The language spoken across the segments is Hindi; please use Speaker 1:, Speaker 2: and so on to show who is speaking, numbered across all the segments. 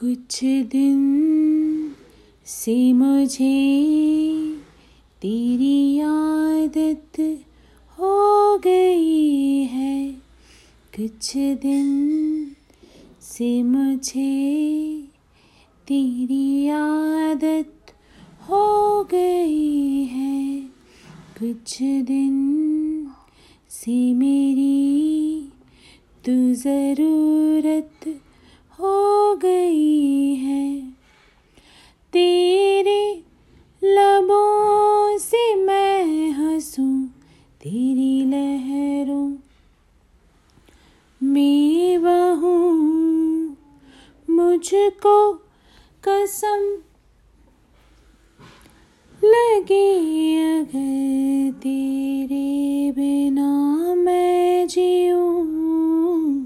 Speaker 1: कुछ दिन से मुझे तेरी आदत हो गई है। कुछ दिन से मुझे तेरी आदत हो गई है। कुछ दिन से मेरी तू ज़रूरत हो गई है। तेरे लबों से मैं हंसूं, तेरी लहरों में बहूं। मुझको कसम लगे अगर तेरे बिना मैं जीऊं।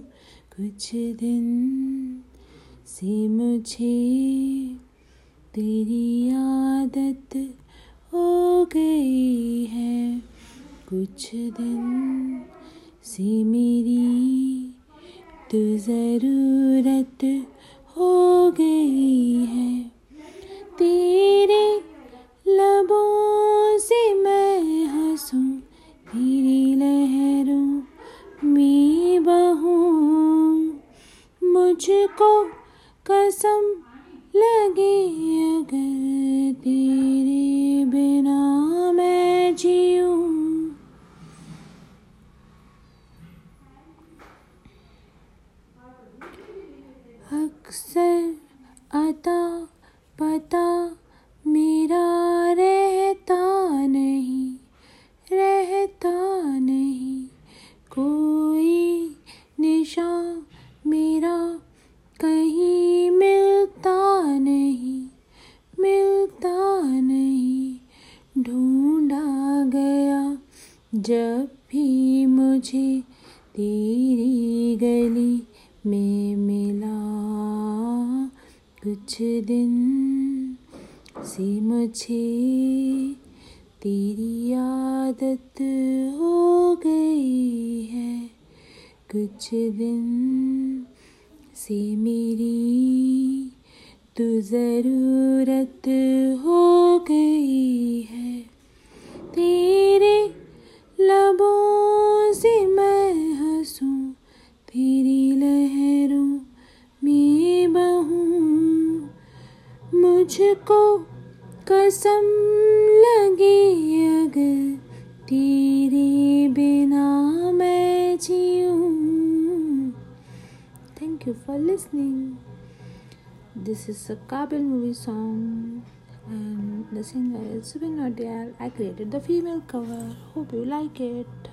Speaker 1: कुछ दिन से मुझे तेरी आदत हो गई है। कुछ दिन से मेरी तो ज़रूरत हो गई है। तेरे लबों से मैं हंसूं, तेरी लहरों में बहूं। मुझको कसम लगी अगर तेरे बिना मैं जीऊँ। अक्सर जब भी मुझे तेरी गली में मिला, कुछ दिन से मुझे तेरी आदत हो गई है। कुछ दिन से मेरी तो ज़रूरत हो गई मुझको कसम लगे अगर तेरे बिना मैं जीऊं you for listening. This is a Kabil movie song, and the singer is Subin Nodial. I created the female cover. Hope you like it.